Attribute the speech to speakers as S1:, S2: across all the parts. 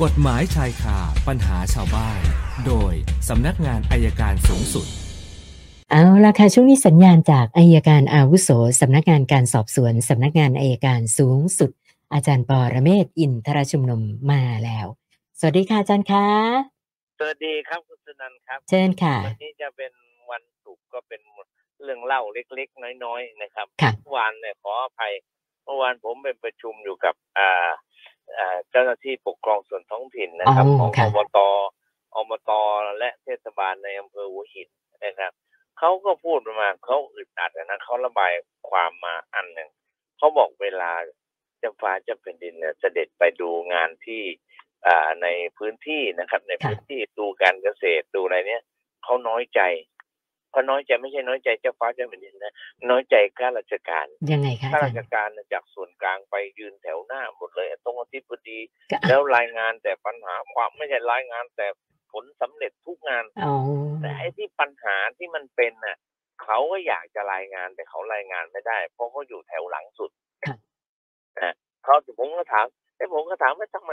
S1: กฎหมายชายคาปัญหาชาวบ้าน โดยสำนักงานอัยการสูงสุด
S2: เอาละค่ะช่วงนี้สัญญาณจากอัยการอาวุโสสำนักงานการสอบสวนสำนักงานอัยการสูงสุด อาจารย์ปอระเมศวร์อินทรชุมนุมมาแล้ว สวัสดีค่ะอาจารย์คะ
S3: สวัสดีครับคุณสุนันท์ครับ
S2: เชิญค่ะ
S3: วันนี้จะเป็นวันศุกร์ก็เป็นเรื่องเล่าเล็กๆ น้อยๆ นะครับ
S2: ค่ะ
S3: เมื่อวานเนี่ยขออภัยเมื่อวานผมเป็นประชุมอยู่กับอ่าอ่า เจ้าหน้าที่ปกครองส่วนท้องถิ่นนะครับ
S2: อ๋อ
S3: ของ
S2: ค่ะ
S3: อบตอบตและเทศบาลในอำเภอหัวหินนะครับเขาก็พูดประมาณเขาอึดอัดนะเขาระบายความมาอันหนึ่งเขาบอกเวลาเจ้าฟ้าเจ้าแผ่นดินเนี่ยเสด็จไปดูงานที่อ่าในพื้นที่นะครับ ในพื้นที่ดูการเกษตรดูอะไรเนี่ยเขาน้อยใจ เขาน้อยใจไม่ใช่น้อยใจเจ้าฟ้าเจ้าแผ่นดินนะน้อยใจข้าราชการ
S2: ยังไงคะ
S3: ข้า
S2: อาจา
S3: รารช
S2: ย์
S3: การน่ะจากส่วนกลางไปยืนแถวหน้าหมดเลยตรงอธิบดี
S2: ก็
S3: แล้วรายงานแต่ปัญหาความไม่ใช่รายงานแต่ผลสำเร็จทุกงาน
S2: อ๋อ
S3: แต่ไอ้ที่ปัญหาที่มันเป็นน่ะเขาก็อยากจะรายงานแต่เขารายงานไม่ได้ เพราะเขาอยู่แถวหลังสุด
S2: ค่ะ
S3: นะเขาผมก็ถามไอ้ผมก็ถามว่าทำไม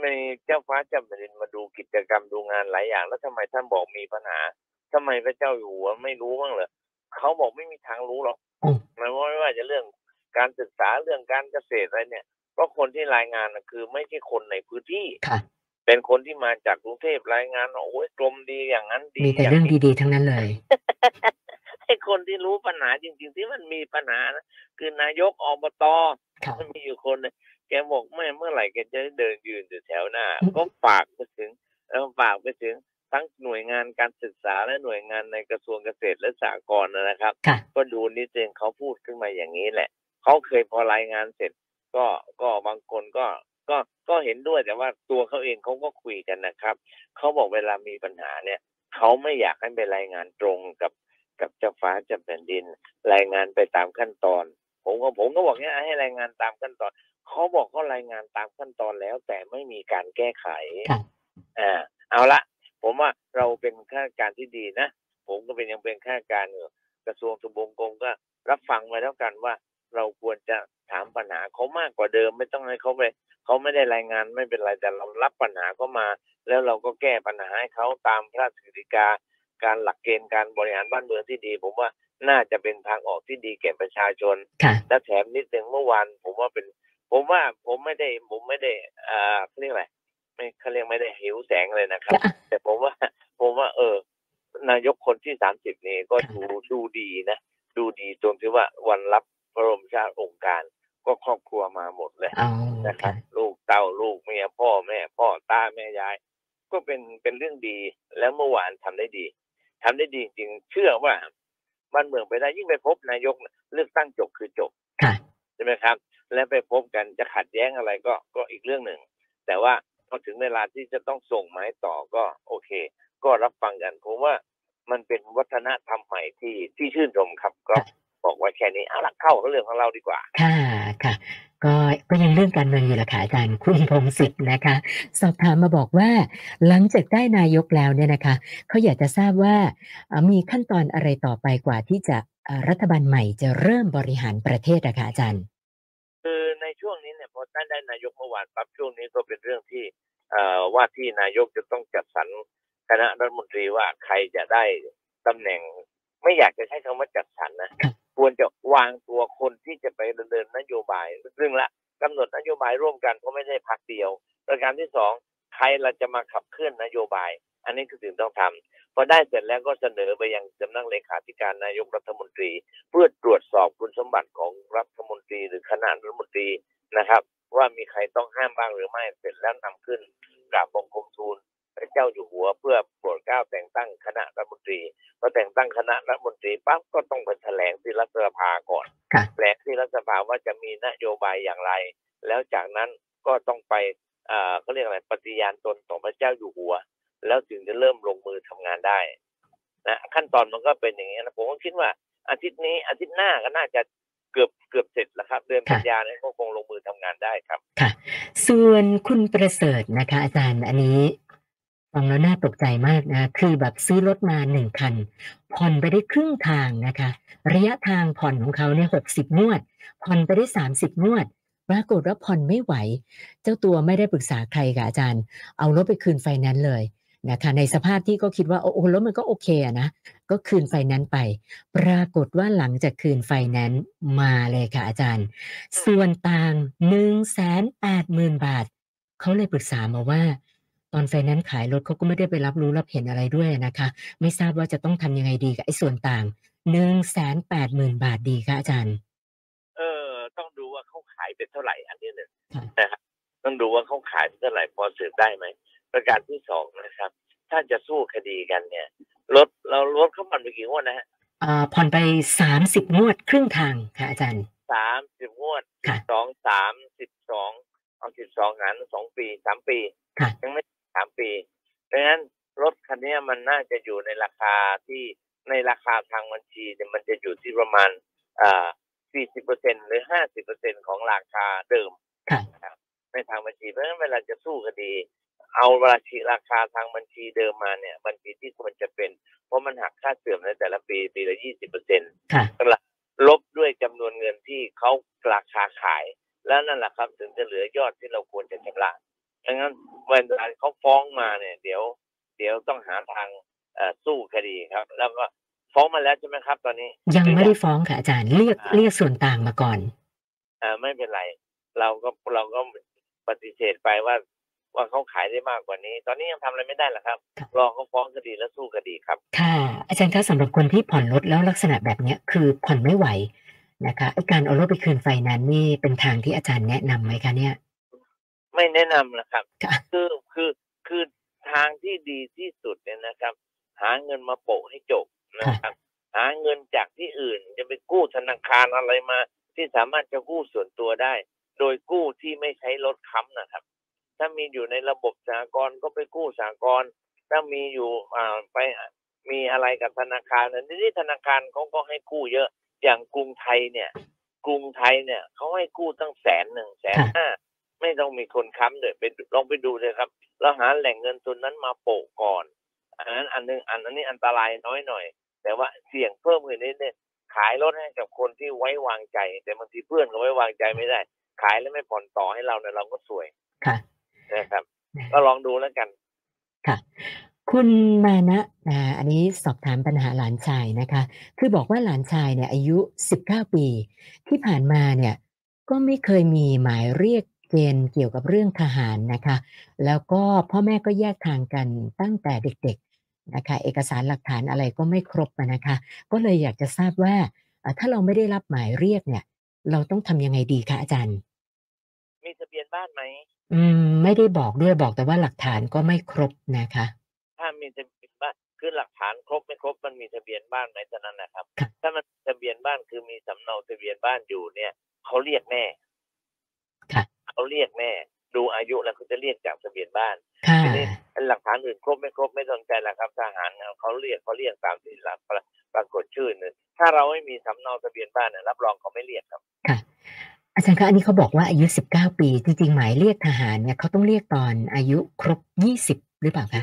S3: ไม่เจ้าฟ้าเจ้าแผ่นดินมาดูกิจกรรมดูงานหลายอย่าง แล้วทำไมท่านบอกมีปัญหา ทำไมพระเจ้าอยู่หัวไม่รู้บ้างเหรอเขาบอกไม่มีทางรู้หรอก
S2: อืม
S3: ไม่ว่าไม่ว่าจะเรื่องการศึกษาเรื่องการเกษตรอะไรเนี่ยเพราะคนที่รายงานน่ะคือไม่ใช่คนในพื้นที่
S2: ค่ะ
S3: เป็นคนที่มาจากกรุงเทพรายงานว่าโอ้ยกรมดีอย่างนั้นดี
S2: มีแต่
S3: ย่า
S2: เรื่อง
S3: นี้
S2: ดีๆทั้งนั้นเลย
S3: ไอ้คนที่รู้ปัญหาจริงๆที่มันมีปัญหานะคือนายกอบต
S2: ค่ะ
S3: มันมีอยู่คนหนึงแกบอกไม่เมื่อไหร่แกจะได้เดินยืนอยู่แถวหน้า
S2: อืม
S3: ก็ฝากไปถึงแล้วฝากไปถึง ทั้งหน่วยงานการศึกษาและหน่วยงานในกระทรวงเกษตรและสหกรณ์นะครับ
S2: ค่ะ
S3: ก็ดูนิดนึงเขาพูดขึ้นมาอย่างนี้แหละ เขาเคยพอรายงานเสร็จ ก็ก็บางคนก็ก็ก็เห็นด้วยแต่ว่าตัวเขาเองเขาก็คุยกันนะครับ เขาบอกเวลามีปัญหาเนี่ยเขาไม่อยากให้ไปรายงานตรงกับกับเจ้าฟ้าเจ้าแผ่นดิน รายงานไปตามขั้นตอน ผมก็ผมก็บอกเนี้ยให้รายงานตามขั้นตอนเขาบอกเขารายงานตามขั้นตอนแล้ว แต่ไม่มีการแก้ไข
S2: ค่ะ
S3: อ่าเอาละ ผมว่าเราเป็นข้าราชการที่ดีนะ ผมก็เป็นยังเป็นข้าราชการอยู่กระทรวงทบวงกรมก็รับฟังไว้แล้วกันว่า เราควรจะถามปัญหาเขามากกว่าเดิมไม่ต้องให้เขาไปเขาไม่ได้รายงานไม่เป็นไรแต่เรารับปัญหาเขามา แล้วเราก็แก้ปัญหาให้เขาตามพระราชกฤษฎีกาการหลักเกณฑ์การบริหารบ้านเมืองที่ดี ผมว่าน่าจะเป็นทางออกที่ดีแก่ประชาชน
S2: ค่ะ
S3: และแถมนิดนึงเมื่อวานผมว่าเป็น ผมว่าผมไม่ได้ผมไม่ได้อ่าเขาเรียกอะไร ไม่เขาเรียกไม่ได้หิวแสงเลยนะครับ แต่ผมว่า ผมว่า เออ นายกคนที่สามสิบนี่ก็ดูดูดีนะดูดีตรงที่ว่าวันรับพระบรมชาติองค์การ ก็ครอบครัวมาหมดเลย
S2: เอา
S3: นะครั
S2: ค่ะ
S3: บลูกเต้าลูกเมียพ่อแม่ พ่อตาแม่ยาย ก็เป็นเป็นเรื่องดีแล้วเมื่อวานทำได้ดีทำได้ดีจริงๆเชื่อว่าบ้านเมืองไปได้ยิ่งไปพบนายกน่ะเลือกตั้งจบคือจบ
S2: ค่ะ
S3: ใช่ไหมครับ และไปพบกันจะขัดแย้งอะไรก็ก็อีกเรื่องหนึ่ง แต่ว่าพ อถึงเวลาที่จะต้องส่งไม้ต่อก็โอเค ก็รับฟังกันผมว่ามันเป็นวัฒนธรรมใหม่ที่ที่ชื่นชมครับก็บอกไว้แค่นี้เอาละเข้าเรื่องของเราดีกว่า
S2: ค่ะค่ะ ก็ก็ยังเรื่องการเมืองอยู่ละค่ะอาจารย์คุณพงศิษฐ์นะคะ สอบถามมาบอกว่า หลังจากได้นายกแล้วเนี่ยนะคะเขาอยากจะทราบว่าเอ่อมีขั้นตอนอะไรต่อไปกว่าที่จะเอ่อรัฐบาลใหม่จะเริ่มบริหารประเทศอะค่ะอาจารย์
S3: คือในช่ว งนี้เนี่ยพอท่าได้นายกเมื่อวานปั๊บช่วงนี้ก็เป็นเรื่องที่ว่าที่นายกจะต้องจัดสรรคณะรัฐมนตรีว่าใครจะได้ตำแหน่ง ไม่อยากจะใช้คำว่าจัดสรรนะควรจะวางตัวคนที่จะไปดำเนินนโยบายซึ่งละกำหนดนโยบายร่วมกันเพราะไม่ได้พักเดียว ประการที่สองใครเราจะมาขับเคลื่อนนโยบาย อันนี้คือสิ่งต้องทำพอได้เสร็จแล้วก็เสนอไปยังสำนักเลขาธิการนายกรัฐมนตรี เพื่อตรวจสอบคุณสมบัติของรัฐมนตรีหรือคณะรัฐมนตรีนะครับ ว่ามีใครต้องห้ามบ้างหรือไม่เสร็จแล้วนำขึ้นกราบบังคมทูลพระเจ้าอยู่หัวเพื่อโปรดเกล้าแต่งตั้งคณะรัฐมนตรีพอแต่งตั้งคณะรัฐมนตรีปั๊บก็ต้องไปแถลงที่รัฐสภาก่อน
S2: ค่ะ
S3: แถลงที่รัฐสภาว่าจะมีนโยบายอย่างไร แล้วจากนั้นก็ต้องไปเอ่อเขาเรียกอะไรปฏิญาณตนต่อพระเจ้าอยู่หัว แล้วถึงจะเริ่มลงมือทำงานได้นะขั้นตอนมันก็เป็นอย่างนี้นะผมก็คิดว่าอาทิตย์นี้อาทิตย์หน้าก็น่าจะ เกือบเกือบเสร็จแล้วครับ เดือน
S2: ค่ะ
S3: กันยายนนี้ก็คงลงมือทำงานได้ครับ
S2: ค่ะ ส่วนคุณประเสริฐนะคะ อาจารย์อันนี้ฟังแล้วน่าตกใจมากนะ คือแบบซื้อรถมาหนึ่งคัน ผ่อนไปได้ครึ่งทางนะคะ ระยะทางผ่อนของเขาเนี่ยหกสิบงวด ผ่อนไปได้สามสิบงวด ปรากฏว่าผ่อนไม่ไหว เจ้าตัวไม่ได้ปรึกษาใครค่ะอาจารย์ เอารถไปคืนไฟแนนซ์เลย นะคะในสภาพที่ก็คิดว่า โอ้โหรถมันก็โอเคอะนะก็คืนไฟแนนซ์ไป ปรากฏว่าหลังจากคืนไฟแนนซ์มาเลยค่ะอาจารย์ ส่วนต่างหนึ่งแสนแปดหมื่นบาท เขาเลยปรึกษามาว่า ตอนไฟแนนซ์ขายรถเขาก็ไม่ได้ไปรับรู้รับเห็นอะไรด้วยนะคะ ไม่ทราบว่าจะต้องทำยังไงดีกับไอ้ส่วนต่างหนึ่งแสนแปดหมื่นบาทดีคะอาจารย์
S3: เออ ต้องดูว่าเขาขายเป็นเท่าไหร่อันนี้หนึ่ง
S2: ค่ะ
S3: นะครับต้องดูว่าเขาขายเป็นเท่าไหร่พอสืบได้ไหม ประการที่สองนะครับ ถ้าจะสู้คดีกันเนี่ยรถเรารถเขาผ่อนไปกี่งวดนะฮะ
S2: อ่าผ่อนไปสามสิบงวดครึ่งทางค่ะอาจารย์
S3: สามสิบงวด
S2: ค่ะ
S3: สองสามสิบสองเอาสิบสองหารสองปีสามปี
S2: ค่ะ
S3: ยังไม่สามปีดังนั้นรถคันนี้มันน่าจะอยู่ในราคาที่ในราคาทางบัญชีเนี่ยมันจะอยู่ที่ประมาณอ่าสี่สิบเปอร์เซ็นหรือห้าสิบเปอร์เซ็นของราคาเดิม
S2: ค่ะ
S3: นะครับในทางบัญชีเพราะฉะนั้นเวลาจะสู้คดี เอาราคาราคาทางบัญชีเดิมมาเนี่ย บัญชีที่ควรจะเป็น เพราะมันหักค่าเสื่อมในแต่ละปีปีละยี่สิบเปอร์เซ็น
S2: ค่ะ
S3: ลบด้วยจำนวนเงินที่เขาราคาขาย แล้วนั่นแหละครับถึงจะเหลือยอดที่เราควรจะชำระดังนั้นเวลาเขาฟ้องมาเนี่ย เดี๋ยว เดี๋ยวต้องหาทางเอ่อสู้คดีครับ แล้วก็ฟ้องมาแล้วใช่ไหมครับ ตอนนี้
S2: ยังไม่ได้ฟ้องค่ะอาจารย์เรียก
S3: อ่า
S2: เรียกส่วนต่างมาก่อน
S3: เอ่อไม่เป็นไร เราก็เราก็ปฏิเสธไปว่าว่า เขาขายได้มากกว่านี้ ตอนนี้ยังทำอะไรไม่ได้หรอกครับ
S2: ครับ
S3: รอเขาฟ้องคดีแล้วสู้คดีครับ
S2: ค่ะ อาจารย์คะสำหรับคนที่ผ่อนรถแล้วลักษณะแบบเนี้ยคือผ่อนไม่ไหวนะคะไอ้การเอารถไปคืนไฟแนนซ์นี่เป็นทางที่อาจารย์แนะนำไหมคะเนี่ย
S3: ไม่แนะนำนะครับ
S2: ค่ะ
S3: คือคือคือทางที่ดีที่สุดเนี่ยนะครับ หาเงินมาโปะให้จบนะครับ หาเงินจากที่อื่นจะไปกู้ธนาคารอะไรมา ที่สามารถจะกู้ส่วนตัวได้ โดยกู้ที่ไม่ใช้รถค้ำนะครับ ถ้ามีอยู่ในระบบสหกรณ์ก็ไปกู้สหกรณ์ถ้ามีอยู่อ่าไปมีอะไรกับธนาคารเนี่ยที่ธนาคารเขาก็ให้กู้เยอะ อย่างกรุงไทยเนี่ย กรุงไทยเนี่ยเขาให้กู้ตั้งแสนหนึ่งแสนห้าไม่ต้องมีคนค้ำเลยไปลองไปดูเลยครับเราหาแหล่งเงินทุนนั้นมาโปะก่อน อันนั้นอันหนึงอันอันนี้อันตรายน้อยหน่อย แต่ว่าเสี่ยงเพิ่มขึ้นนิดนึงขายรถให้กับคนที่ไว้วางใจ แต่บางทีเพื่อนก็ไว้วางใจไม่ได้ ขายแล้วไม่ผ่อนต่อให้เราเนี่ยเราก็สวย
S2: ค่ะ
S3: นะครับ ก็ลองดูแล้วกัน
S2: ค่ะ คุณมานะนะอันนี้สอบถามปัญหาหลานชายนะคะ คือบอกว่าหลานชายเนี่ย อายุ 19 ปี ที่ผ่านมาเนี่ย ก็ไม่เคยมีหมายเรียกเกณฑ์เกี่ยวกับเรื่องทหารนะคะ แล้วก็พ่อแม่ก็แยกทางกันตั้งแต่เด็กๆนะคะ เอกสารหลักฐานอะไรก็ไม่ครบอะนะคะ ก็เลยอยากจะทราบว่าอะถ้าเราไม่ได้รับหมายเรียกเนี่ย เราต้องทำยังไงดีคะอาจารย์
S3: มีทะเบียนบ้านไหม
S2: อืม ไม่ได้บอกด้วยบอกแต่ว่าหลักฐานก็ไม่ครบนะคะ
S3: ถ้ามีทะเบียนบ้านคือหลักฐานครบไม่ครบมันมีทะเบียนบ้านไหมเท่านั้นนะครับ
S2: ครับ
S3: ถ้ามันทะเบียนบ้านคือมีสำเนาทะเบียนบ้านอยู่เนี่ยเขาเรียกแน่
S2: ค่ะ
S3: เขาเรียกแน่ดูอายุแล้วเขาจะเรียกจากทะเบียนบ้าน
S2: ค่ะ
S3: ทีนี้หลักฐานอื่นครบไม่ครบไม่สนใจแหละครับทหารเขาเรียกเขาเรียกตามที่หลักปรากฏชื่อเนี่ยถ้าเราไม่มีสำเนาทะเบียนบ้านเนี่ยรับรองเขาไม่เรียกครับ
S2: ค่ะ อาจารย์คะอันนี้เขาบอกว่าอายุ19ปี จริงๆหมายเรียกทหารเนี่ยเขาต้องเรียกตอนอายุครบ20หรือเปล่าคะ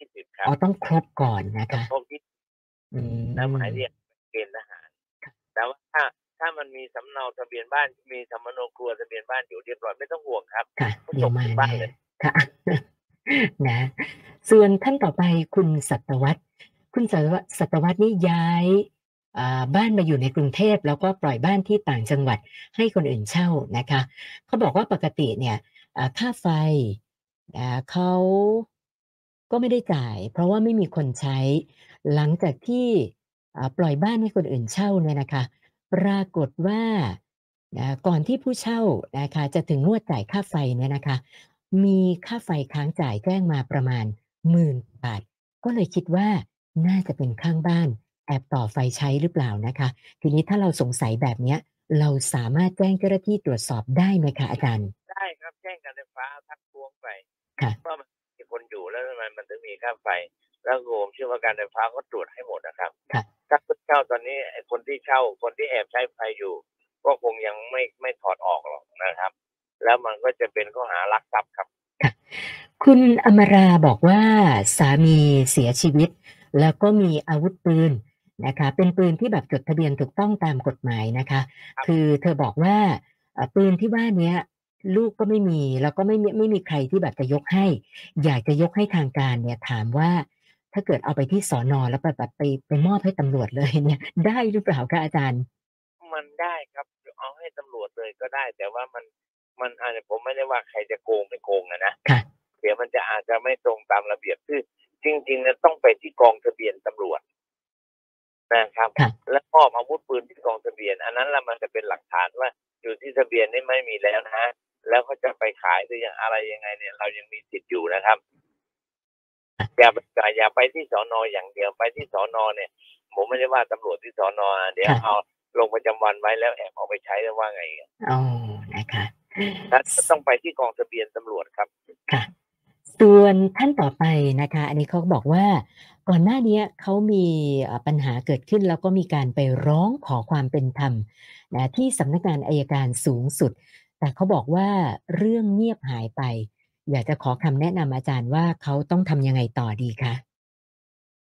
S3: ยี่สิบครับ
S2: อ๋อต้องครบก่อนนะคะ
S3: ครบที่
S2: อืม
S3: แล้วหมายเรียกเกณฑ์ทหารแต่ว่าถ้าถ้ามันมีสำเนาทะเบียนบ้านมีสำเนาครัวทะเบียนบ้านอยู่เรียบร้อยไม่ต้องห่วงครับ
S2: ค่ะ
S3: เขา
S2: เดี๋ยวมา
S3: ส่งถึงบ้าน
S2: แน่
S3: เลย
S2: ค่ะนะ ส่วนท่านต่อไปคุณสัตวัตรคุณสัตวัตรสัตวัตรนี่ย้ายอ่า บ้านมาอยู่ในกรุงเทพแล้วก็ปล่อยบ้านที่ต่างจังหวัดให้คนอื่นเช่านะคะเขาบอกว่าปกติเนี่ยค่าไฟเขาก็ไม่ได้จ่าย เพราะว่าไม่มีคนใช้ หลังจากที่ปล่อยบ้านให้คนอื่นเช่าเนี่ยนะคะ ปรากฏว่าก่อนที่ผู้เช่านะคะจะถึงงวดจ่ายค่าไฟเนี่ยนะคะ มีค่าไฟค้างจ่ายแจ้งมาประมาณหมื่นบาท ก็เลยคิดว่าน่าจะเป็นข้างบ้าน แอบต่อไฟใช้หรือเปล่านะคะ ทีนี้ถ้าเราสงสัยแบบเนี้ย เราสามารถแจ้งเจ้าหน้าที่ตรวจสอบได้ไหมคะอาจารย์
S3: ได้ครับแจ้งการไฟฟ้าทักท้วงไป
S2: ค่ะ
S3: ว่ามันมีคนอยู่แล้วทำไมมันถึงมีค่าไฟ แล้วผมเชื่อว่าการไฟฟ้าเขาตรวจให้หมดนะครับ
S2: ค่ะ
S3: ถ้าผู้เช่าตอนนี้ไอ้คนที่เช่าคนที่แอบใช้ไฟอยู่ ก็คงยังไม่ไม่ถอดออกหรอกนะครับ แล้วมันก็จะเป็นข้อหารักทรัพย์ครับ
S2: คุณอมราบอกว่าสามีเสียชีวิต แล้วก็มีอาวุธปืน นะคะ เป็นปืนที่แบบจดทะเบียนถูกต้องตามกฎหมายนะคะ
S3: ครับ
S2: คือเธอบอกว่าปืนที่ว่าเนี้ยลูกก็ไม่มีแล้วก็ไม่มีไม่มีใครที่แบบจะยกให้ อยากจะยกให้ทางการเนี่ยถามว่าถ้าเกิดเอาไปที่สอนอแล้วไปแบบไปไปมอบให้ตำรวจเลยเนี่ย ได้หรือเปล่าคะอาจารย์
S3: มันได้ครับเอาให้ตำรวจเลยก็ได้ แต่ว่ามันมันอาจจะผมไม่ได้ว่าใครจะโกงไม่โกงนะนะ
S2: ค่ะ
S3: เดี๋ยวมันจะอาจจะไม่ตรงตามระเบียบคือจริงๆนะต้องไปที่กองทะเบียนตำรวจ นะครับ
S2: ค่ะ
S3: แล้วมอบอาวุธปืนที่กองทะเบียน อันนั้นละมันจะเป็นหลักฐานว่าอยู่ที่ทะเบียนนี่ไม่มีแล้วนะแล้วเขาจะไปขายหรือยังอะไรยังไงเนี่ย เรายังมีสิทธิ์อยู่นะครับอย่าอย่าไปที่สอนออย่างเดียวไปที่สอนอเนี่ย ผมไม่ได้ว่าตำรวจที่สอนอเดี๋ยว
S2: ค่ะ
S3: เอาลงประจำวันไว้แล้วแอบเอาไปใช้แล้วว่าไง
S2: อ๋อนะคะ
S3: ถ้าต้องไปที่กองทะเบียนตำรวจครับ
S2: ค่ะ ส่วนท่านต่อไปนะคะ อันนี้เขาก็บอกว่า ก่อนหน้านี้เขามีปัญหาเกิดขึ้นแล้วก็มีการไปร้องขอความเป็นธรรมนะที่สำนักงานอายการสูงสุด แต่เขาบอกว่าเรื่องเงียบหายไป อยากจะขอคำแนะนำอาจารย์ว่าเขาต้องทำยังไงต่อดีคะ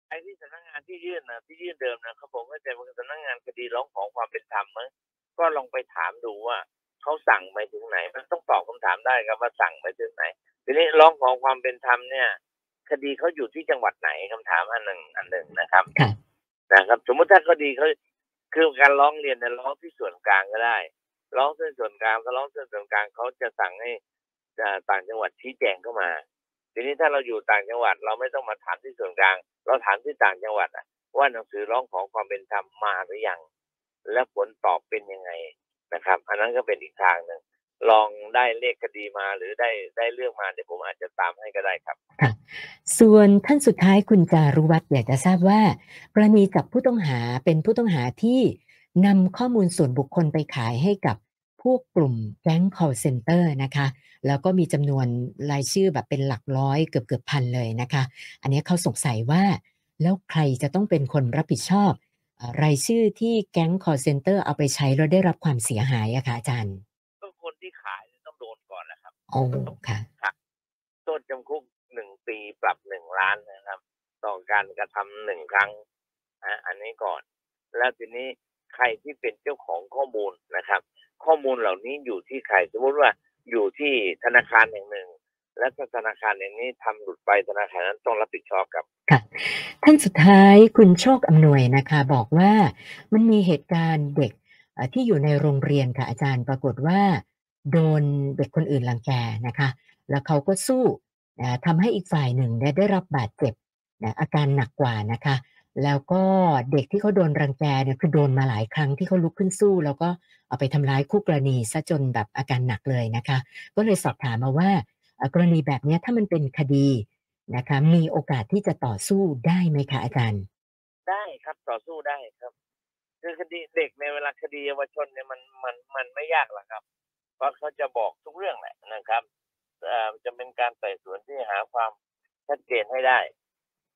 S3: ไอ้ที่สำนักงานที่ยื่นนะที่ยื่นเดิมนะครับผมก็จะเป็นสำนักงานคดีร้องขอความเป็นธรรมมั้งก็ลองไปถามดูว่าเขาสั่งไปถึงไหน มันต้องตอบคำถามได้ครับว่าสั่งไปถึงไหนทีนี้ร้องขอความเป็นธรรมเนี่ย คดีเขาอยู่ที่จังหวัดไหนคำถามอันหนึ่งอันหนึ่งนะครับ
S2: ค่ะ
S3: นะครับ สมมติถ้าคดีเขาคือการร้องเรียนเนี่ยร้องที่ส่วนกลางก็ได้ ร้องที่ส่วนกลางถ้าร้องที่ส่วนกลางเขาจะสั่งให้อ่าต่างจังหวัดชี้แจงเข้ามา ทีนี้ถ้าเราอยู่ต่างจังหวัด เราไม่ต้องมาถามที่ส่วนกลาง เราถามที่ต่างจังหวัดอะว่าหนังสือร้องขอความเป็นธรรมมาหรือยังและผลตอบเป็นยังไงนะครับ อันนั้นก็เป็นอีกทางหนึ่ง ลองได้เลขคดีมาหรือได้ได้เรื่องมาเดี๋ยวผมอาจจะตามให้ก็ได้ครับ
S2: ส่วนท่านสุดท้ายคุณจารุวัฒน์อยากจะทราบว่ากรณีจับผู้ต้องหาเป็นผู้ต้องหาที่นำข้อมูลส่วนบุคคลไปขายให้กับพวกกลุ่มแก๊ง call center นะคะ แล้วก็มีจำนวนรายชื่อแบบเป็นหลักร้อยเกือบเกือบพันเลยนะคะ อันนี้เขาสงสัยว่า แล้วใครจะต้องเป็นคนรับผิดชอบ รายชื่อที่แก๊ง call center เอาไปใช้แล้วได้รับความเสียหายอะคะอาจารย์
S3: โอ้ค่ะโทษจำคุกหนึ่งปีปรับหนึ่งล้านนะครับ ต่อการกระทำหนึ่งครั้งอะอันนี้ก่อน แล้วทีนี้ใครที่เป็นเจ้าของข้อมูลนะครับ ข้อมูลเหล่านี้อยู่ที่ใครสมมติว่าอยู่ที่ธนาคารแห่งหนึ่ง และถ้าธนาคารแห่งนี้ทำหลุดไปธนาคารนั้นต้องรับผิดชอบครับ
S2: ค่ะท่านสุดท้ายคุณโชคอำนวยนะคะ บอกว่ามันมีเหตุการณ์เด็กเอ่อที่อยู่ในโรงเรียนค่ะอาจารย์ปรากฏว่า โดนเด็กคนอื่นรังแกนะคะ แล้วเขาก็สู้นะทำให้อีกฝ่ายหนึ่งได้ได้รับบาดเจ็บนะอาการหนักกว่านะคะ แล้วก็เด็กที่เขาโดนรังแกเนี่ยคือโดนมาหลายครั้งที่เขาลุกขึ้นสู้ แล้วก็เอาไปทำร้ายคู่กรณีซะจนแบบอาการหนักเลยนะคะ ก็เลยสอบถามมาว่ากรณีแบบนี้ถ้ามันเป็นคดีนะคะ มีโอกาสที่จะต่อสู้ได้ไหมคะอาจารย์
S3: ได้ครับต่อสู้ได้ครับคือคดีเด็กในเวลาคดีเยาวชนเนี่ยมันมันมันไม่ยากหรอกครับ เพราะเขาจะบอกทุกเรื่องแหละนะครับเอ่อจะเป็นการไต่สวนที่หาความชัดเจนให้ได้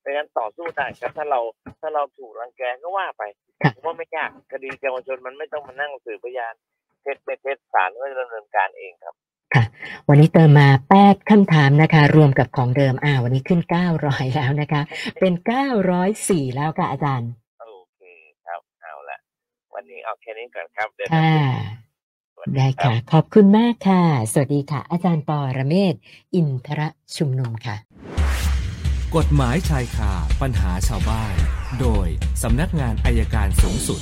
S3: ดังนั้นต่อสู้ได้ครับ ถ้าเราถ้าเราถูกรังแกก็ว่าไป
S2: ครับ
S3: ผมว่าไม่ยากคดีเยาวชนมันไม่ต้องมานั่งสืบพยานเท็จไม่เท็จศาลก็ดำเนินการเองครับ
S2: ค่ะวันนี้เติมมา8คำถามนะคะ รวมกับของเดิมอ่าวันนี้ขึ้น900แล้วนะคะ เป็น904แล้วค่ะอาจารย์
S3: โอเคครับเอาละวันนี้เอาแค่นี้ก่อนครับเดี๋ยว
S2: ค่ะ
S3: สวัส
S2: ได้
S3: รับ
S2: ค่ะ ขอบคุณมากค่ะ สวัสดีค่ะ อาจารย์ปอระเมศวร์อินทรชุมนุมค่ะ
S1: กฎหมายชายคาปัญหาชาวบ้าน โดยสำนักงานอายการสูงสุด